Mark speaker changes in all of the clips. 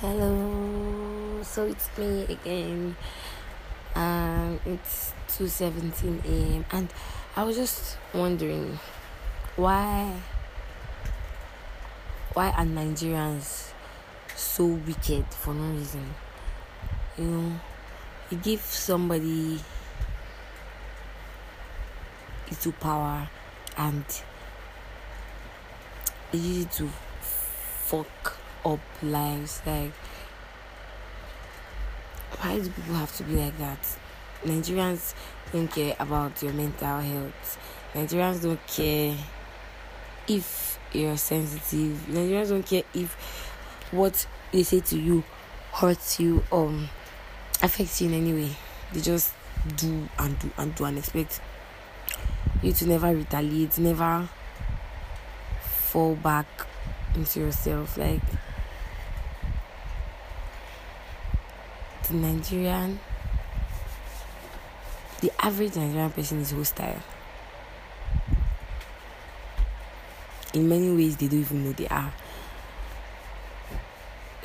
Speaker 1: Hello, so it's me again. Um, it's two seventeen a.m. and I was just wondering why why are Nigerians so wicked for no reason? You know, you give somebody little power and it's easy to fuck up lives. Like, why do people have to be like that? Nigerians don't care about your mental health. Nigerians don't care if you're sensitive. Nigerians don't care if what they say to you hurts you um affects you in any way. They just do and do and do and expect you to never retaliate, never fall back into yourself. Like the Nigerian, the average Nigerian person is hostile. In many ways, they don't even know they are.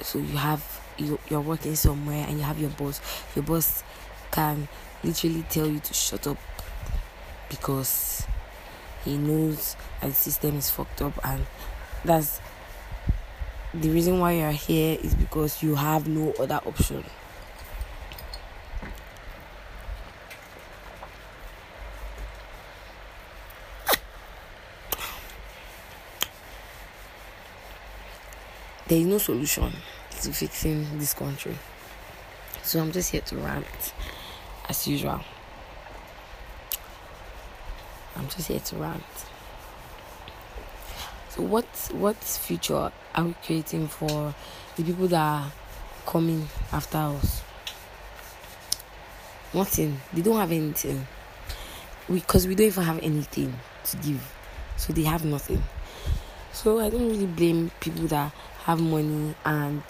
Speaker 1: So you have you you're working somewhere and you have your boss. Your boss can literally tell you to shut up because he knows that the system is fucked up and that's the reason why you're here is because you have no other option. There is no solution to fixing this country. So I'm just here to rant as usual. I'm just here to rant. So what what future are we creating for the people that are coming after us? Nothing. They don't have anything. Because we, we don't even have anything to give. So they have nothing. So I don't really blame people that have money and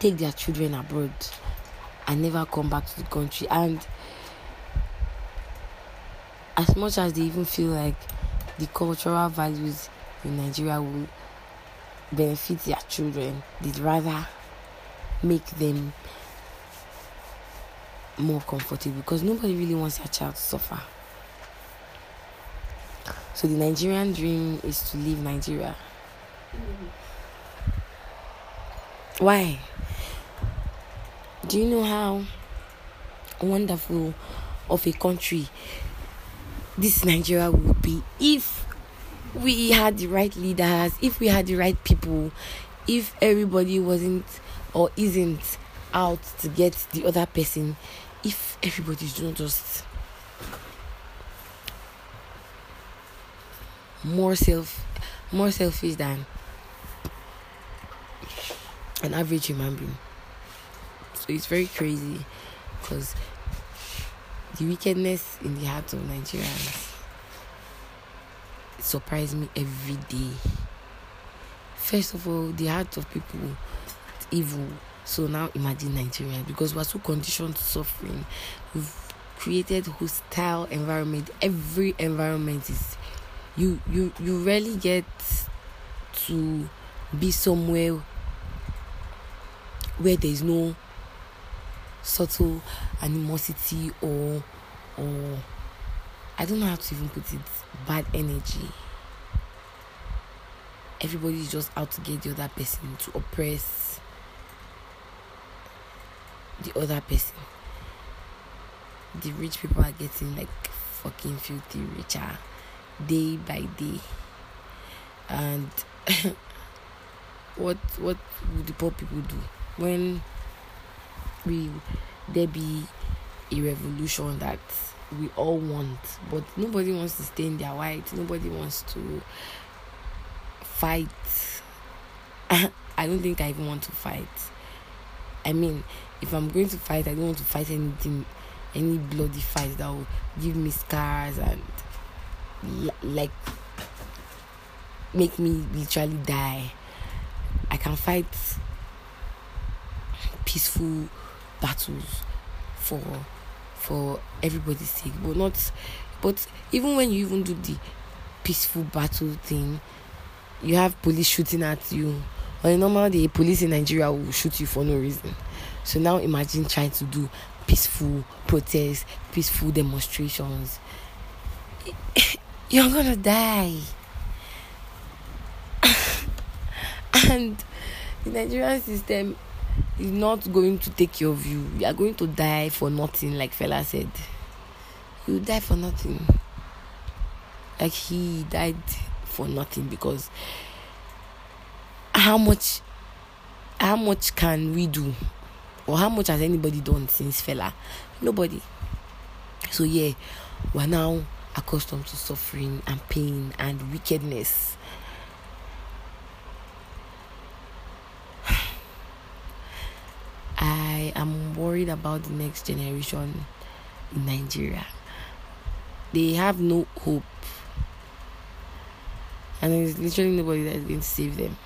Speaker 1: take their children abroad and never come back to the country and as much as they even feel like the cultural values in Nigeria will benefit their children, they'd rather make them more comfortable because nobody really wants their child to suffer. So the Nigerian dream is to leave Nigeria. Why? Do you know how wonderful of a country this Nigeria would be if we had the right leaders, if we had the right people, if everybody wasn't or isn't out to get the other person, if everybody's not just more self more selfish than an average human being. So it's very crazy because the wickedness in the hearts of Nigerians surprise me every day. First of all, the hearts of people evil. So now imagine Nigerians because we're so conditioned to suffering. We've created hostile environment. Every environment is you you you rarely get to be somewhere where there is no subtle animosity or or I don't know how to even put it bad energy. Everybody is just out to get the other person to oppress the other person. The rich people are getting like fucking filthy richer day by day. And what what would the poor people do when we there be a revolution that we all want, but nobody wants to stay in their white. Nobody wants to fight. I don't think I even want to fight. I mean, if I'm going to fight, I don't want to fight anything, any bloody fight that will give me scars and like make me literally die. I can fight peaceful battles for for everybody's sake but not but even when you even do the peaceful battle thing you have police shooting at you On a normal day, police in Nigeria will shoot you for no reason. So now imagine trying to do peaceful protests, peaceful demonstrations. You're gonna die. and the Nigerian system is not going to take care of you. You are going to die for nothing, like Fela said. You die for nothing. Like he died for nothing because how much how much can we do? Or how much has anybody done since Fela? Nobody. So yeah, we're now accustomed to suffering and pain and wickedness. I am worried about the next generation in Nigeria. They have no hope. And there's literally nobody that is going to save them.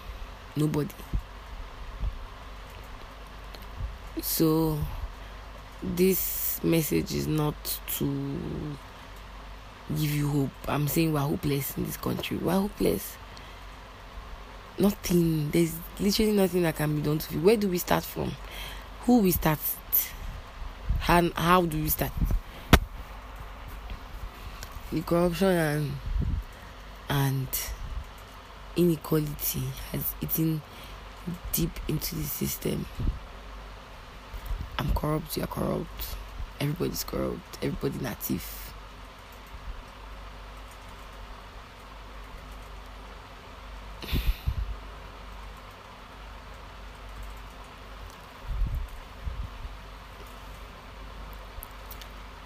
Speaker 1: Nobody. So, this message is not to give you hope. I'm saying we're hopeless in this country. We're hopeless. Nothing. There's literally nothing that can be done to you. Where do we start from? Who we start? How, how do we start? The corruption and and inequality has eaten deep into the system. I'm corrupt, you're corrupt, everybody's corrupt, everybody native.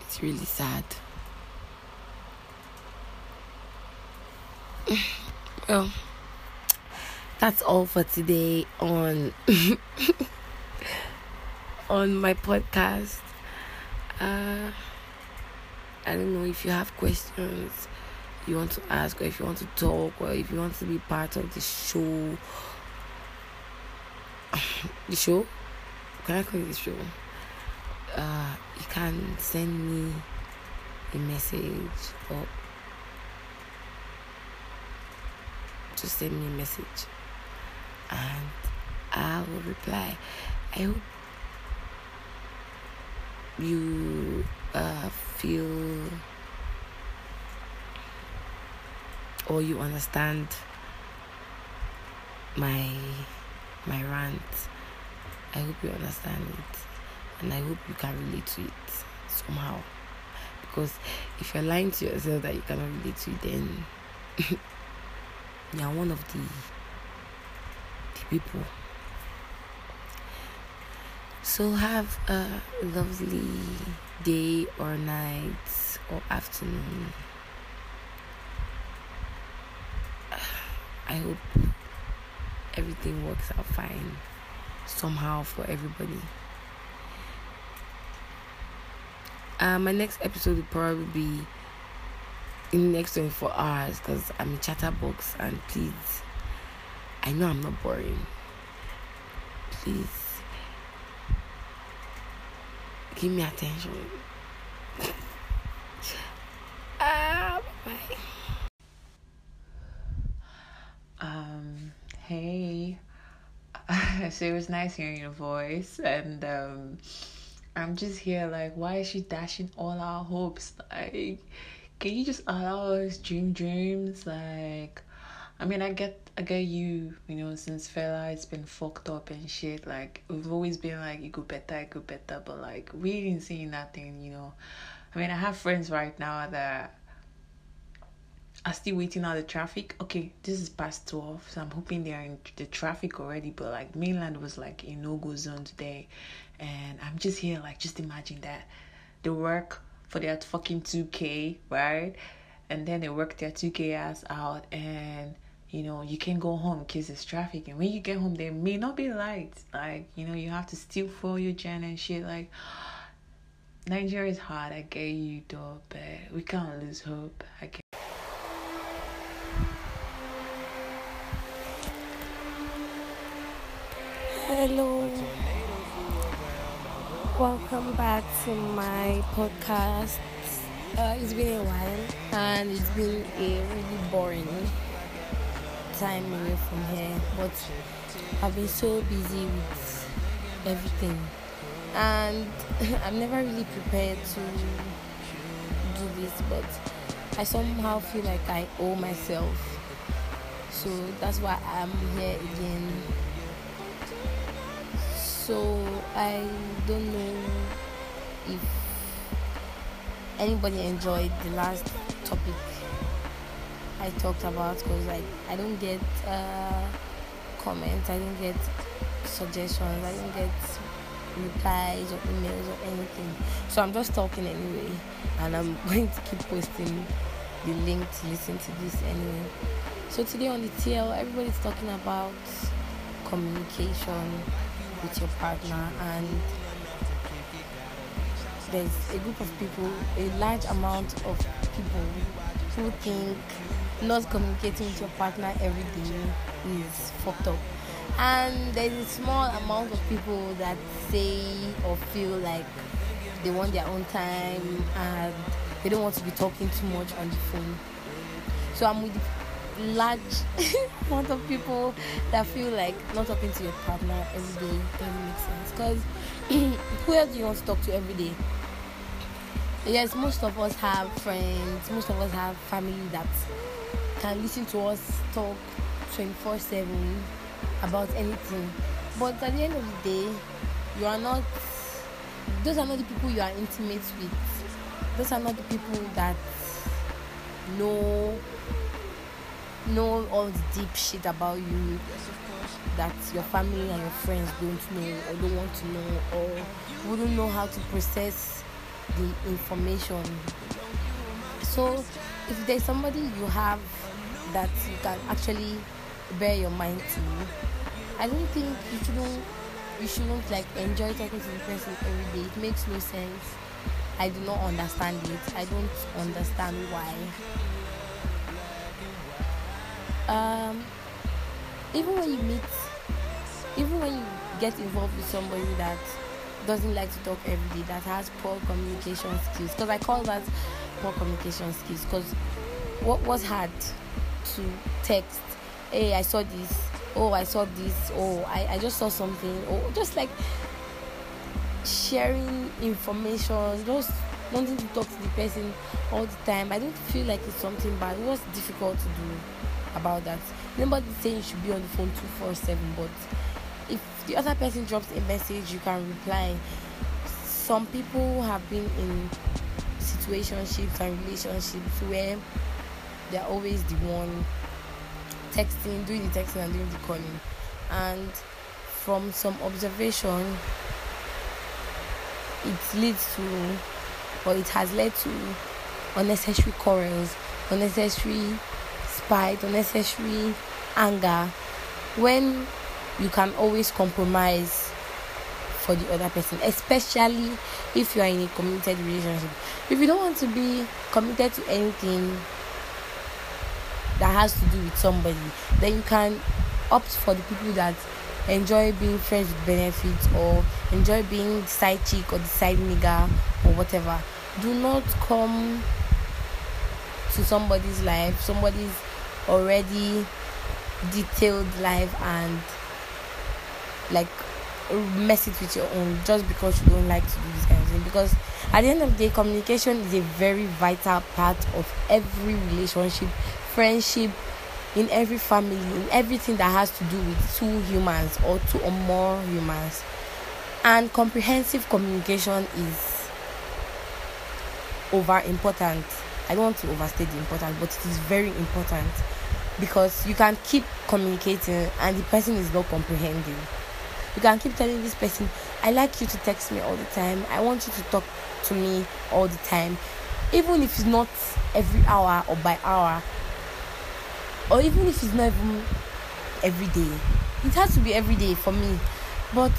Speaker 1: It's really sad. well, that's all for today on on my podcast. Uh, I don't know if you have questions you want to ask, or if you want to talk, or if you want to be part of the show. the show? Can I call it the show? Uh, you can send me a message or just send me a message and I will reply. I hope you uh, feel or you understand my my rant. I hope you understand it and I hope you can relate to it somehow. Because if you're lying to yourself that you cannot relate to it then you are one of the the people. So have a lovely day or night or afternoon. I hope everything works out fine somehow for everybody. Uh, my next episode will probably be in the next 24 hours because I'm a chatterbox and please, I know I'm not boring. Please give me attention. ah, bye.
Speaker 2: Um, hey. so it was nice hearing your voice and um I'm just here like why is she dashing all our hopes? Like can you just allow us dream dreams? Like I mean I get I get you, you know, since Fela, it's been fucked up and shit. Like we've always been like you go better, you go better, but like we didn't see nothing, you know. I mean I have friends right now that are still waiting out the traffic. Okay, this is past 12, so I'm hoping they are in the traffic already. But like, mainland was like a no go zone today, and I'm just here, like, just imagine that they work for their fucking 2K, right? And then they work their 2K ass out, and you know, you can go home because it's traffic. And when you get home, there may not be lights. Like, you know, you have to still follow your gen and shit. Like, Nigeria is hard. I get you, though, but we can't lose hope. I get.
Speaker 1: Hello. Welcome back to my podcast. Uh, it's been a while and it's been a really boring
Speaker 3: time away from here, but I've been so busy with everything, and I'm never really prepared to do this, but I somehow feel like I owe myself. So that's why I'm here again. So I don't know if anybody enjoyed the last topic I talked about because like I don't get uh, comments, I don't get suggestions, I don't get replies or emails or anything. So I'm just talking anyway, and I'm going to keep posting the link to listen to this anyway. So today on the TL, everybody's talking about communication with your partner and there's a group of people, a large amount of people who think not communicating with your partner every day is fucked up. And there's a small amount of people that say or feel like they want their own time and they don't want to be talking too much on the phone. So I'm with large amount of people that feel like not talking to your partner every day doesn't make sense. Because who else do you want to talk to every day? Yes, most of us have friends, most of us have family that can listen to us talk 24 7 about anything. But at the end of the day, you are not, those are not the people you are intimate with. Those are not the people that know know all the deep shit about you that your family and your friends don't know or don't want to know or wouldn't know how to process the information. So if there's somebody you have that you can actually bear your mind to, I don't think you shouldn't you shouldn't like enjoy talking to the person every day. It makes no sense. I do not understand it. I don't understand why um, even when you meet, even when you get involved with somebody that doesn't like to talk every day, that has poor communication skills, because I call that poor communication skills, because what was hard to text, hey, I saw this, oh, I saw this, oh, I, I just saw something, or just like sharing information, just wanting to talk to the person all the time. I don't feel like it's something bad. It was difficult to do about that. Nobody's saying you should be on the phone 247, but if the other person drops a message, you can reply. Some people have been in situationships and relationships where they're always the one texting, doing the texting and doing the calling. And from some observation, it leads to, or it has led to unnecessary quarrels, unnecessary spite, unnecessary anger, when you can always compromise for the other person, especially if you are in a committed relationship. If you don't want to be committed to anything that has to do with somebody, then you can opt for the people that enjoy being friends with benefits or enjoy being the side chick or the side nigga or whatever. Do not come to somebody's life, somebody's already detailed life and like mess it with your own just because you don't like to do this kind of thing. Because at the end of the day communication is a very vital part of every relationship friendship in every family in everything that has to do with two humans or two or more humans. And comprehensive communication is over important I don't want to overstate the importance, but it is very important because you can keep communicating and the person is not comprehending. You can keep telling this person, I like you to text me all the time, I want you to talk to me all the time, even if it's not every hour or by hour, or even if it's not even every day. It has to be every day for me, but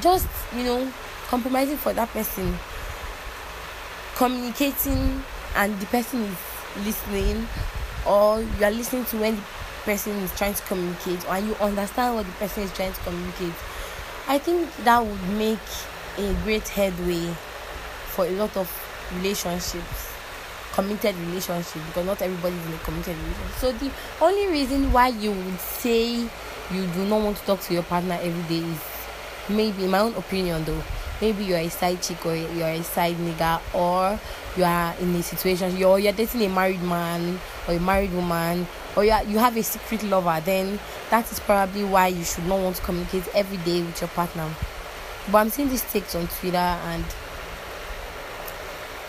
Speaker 3: just you know, compromising for that person communicating and the person is listening or you are listening to when the person is trying to communicate or you understand what the person is trying to communicate i think that would make a great headway for a lot of relationships committed relationship because not everybody is in a committed relationship. So the only reason why you would say you do not want to talk to your partner every day is maybe in my own opinion though maybe you're a side chick or you're a side nigga or you are in a situation you're you're dating a married man or a married woman or you, are, you have a secret lover then that is probably why you should not want to communicate every day with your partner. But i'm seeing these takes on twitter and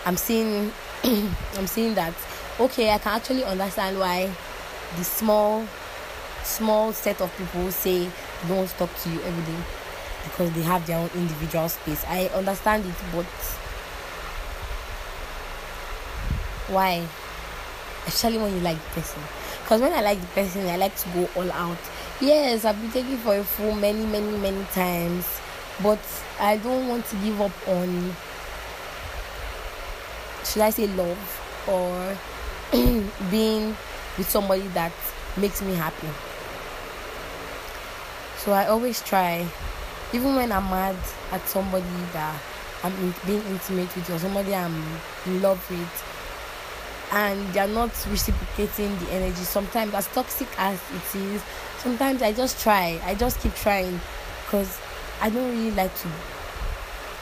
Speaker 3: i'm seeing i'm seeing that okay i can actually understand why the small small set of people say don't talk to you every day because they have their own individual space. I understand it, but why? Especially when you like the person. Because when I like the person, I like to go all out. Yes, I've been taking for a fool many, many, many times, but I don't want to give up on, should I say, love or being with somebody that makes me happy. So I always try even when I'm mad at somebody that I'm in, being intimate with or somebody I'm in love with and they're not reciprocating the energy sometimes as toxic as it is sometimes I just try. I just keep trying because I don't really like to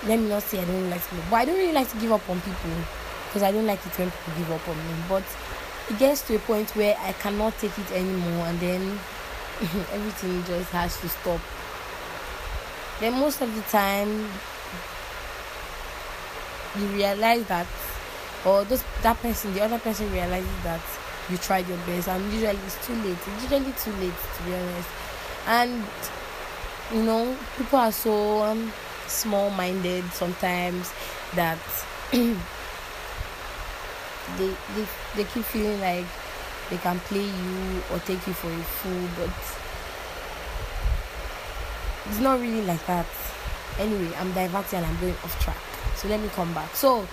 Speaker 3: let me not say I don't really like to but I don't really like to give up on people because I don't like it when people give up on me. But it gets to a point where I cannot take it anymore and then everything just has to stop then most of the time you realize that or those that person the other person realizes that you tried your best and usually it's too late. It's usually too late to be honest. And you know people are so um, small minded sometimes that they, they they keep feeling like they can play you or take you for a fool but it's not really like that. Anyway, I'm diverting and I'm going off track. So let me come back. So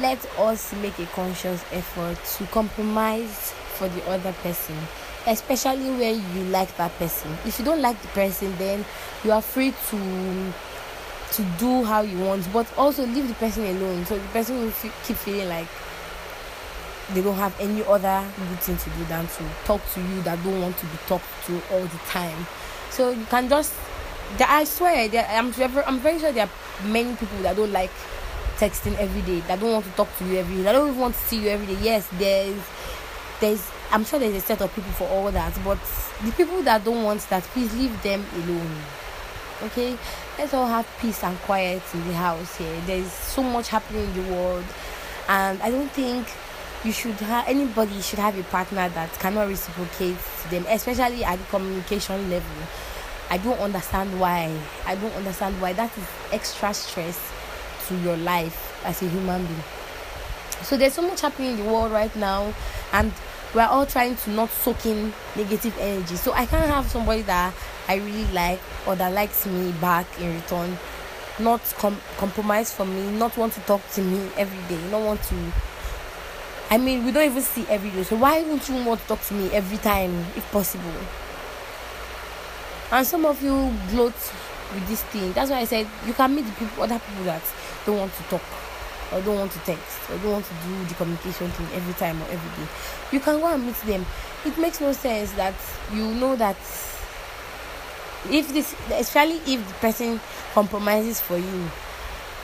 Speaker 3: let us make a conscious effort to compromise for the other person, especially when you like that person. If you don't like the person, then you are free to to do how you want, but also leave the person alone. So the person will f- keep feeling like they don't have any other good thing to do than to talk to you that don't want to be talked to all the time. So you can just I swear, I'm, I'm very sure there are many people that don't like texting every day, that don't want to talk to you every day, that don't even want to see you every day. Yes, there's, there's, I'm sure there's a set of people for all that, but the people that don't want that, please leave them alone. Okay, let's all have peace and quiet in the house here. There's so much happening in the world, and I don't think you should have anybody should have a partner that cannot reciprocate to them, especially at the communication level I don't understand why. I don't understand why that is extra stress to your life as a human being. So there's so much happening in the world right now, and we're all trying to not soak in negative energy. So I can't have somebody that I really like or that likes me back in return, not com- compromise for me, not want to talk to me every day, not want to. I mean, we don't even see every day. So why would you want to talk to me every time, if possible? And some of you gloat with this thing. That's why I said you can meet the people, other people that don't want to talk or don't want to text or don't want to do the communication thing every time or every day. You can go and meet them. It makes no sense that you know that if this, especially if the person compromises for you,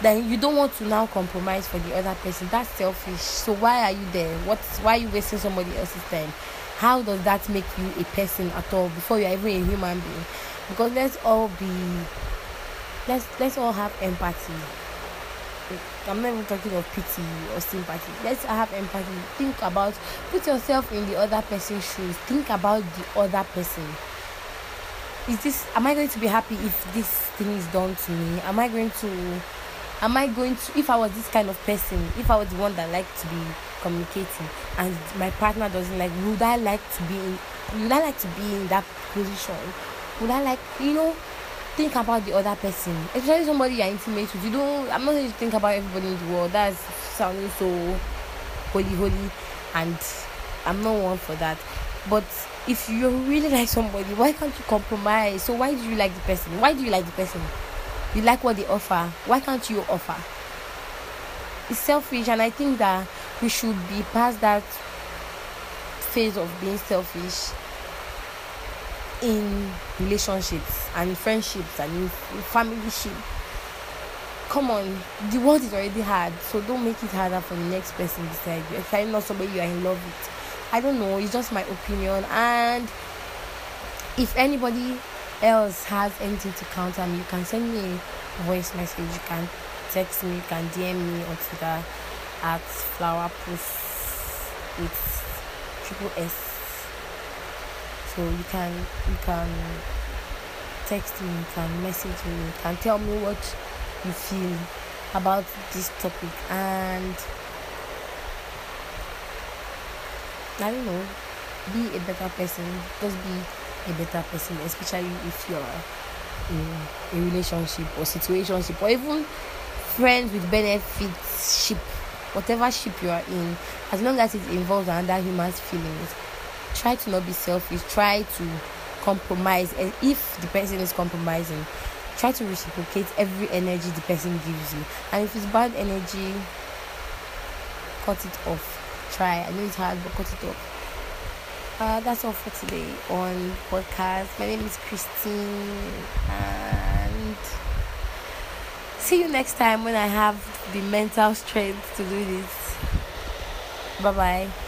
Speaker 3: then you don't want to now compromise for the other person. That's selfish. So why are you there? What's why are you wasting somebody else's time? how does that make you a person at all before you're even a human being because let's all be let's let's all have empathy i'm not even talking of pity or sympathy let's have empathy think about put yourself in the other person's shoes think about the other person is this am i going to be happy if this thing is done to me am i going to am i going to if i was this kind of person if i was the one that liked to be communicating and my partner doesn't like would I like to be in would I like to be in that position? Would I like you know think about the other person, especially somebody you're intimate with. You don't. I'm not going to think about everybody in the world. That's sounding so holy, holy, and I'm not one for that. But if you really like somebody, why can't you compromise? So why do you like the person? Why do you like the person? You like what they offer. Why can't you offer? It's selfish, and I think that we should be past that phase of being selfish in relationships and friendships and in family ship. Come on, the world is already hard, so don't make it harder for the next person beside you. If I'm not somebody you are in love with, I don't know. It's just my opinion, and if anybody else has anything to counter me, you can send me a voice message. You can text me. You can DM me on Twitter at flower post with triple S. So you can you can text me, you can message me, you can tell me what you feel about this topic and I don't know, be a better person. Just be a better person, especially if you're in a relationship or situationship or even friends with benefits ship, whatever ship you are in, as long as it involves another human's feelings, try to not be selfish. Try to compromise, and if the person is compromising, try to reciprocate every energy the person gives you. And if it's bad energy, cut it off. Try. I know it's hard, but cut it off. Uh, that's all for today on podcast. My name is Christine, and see you next time when I have the mental strength to do this. Bye bye.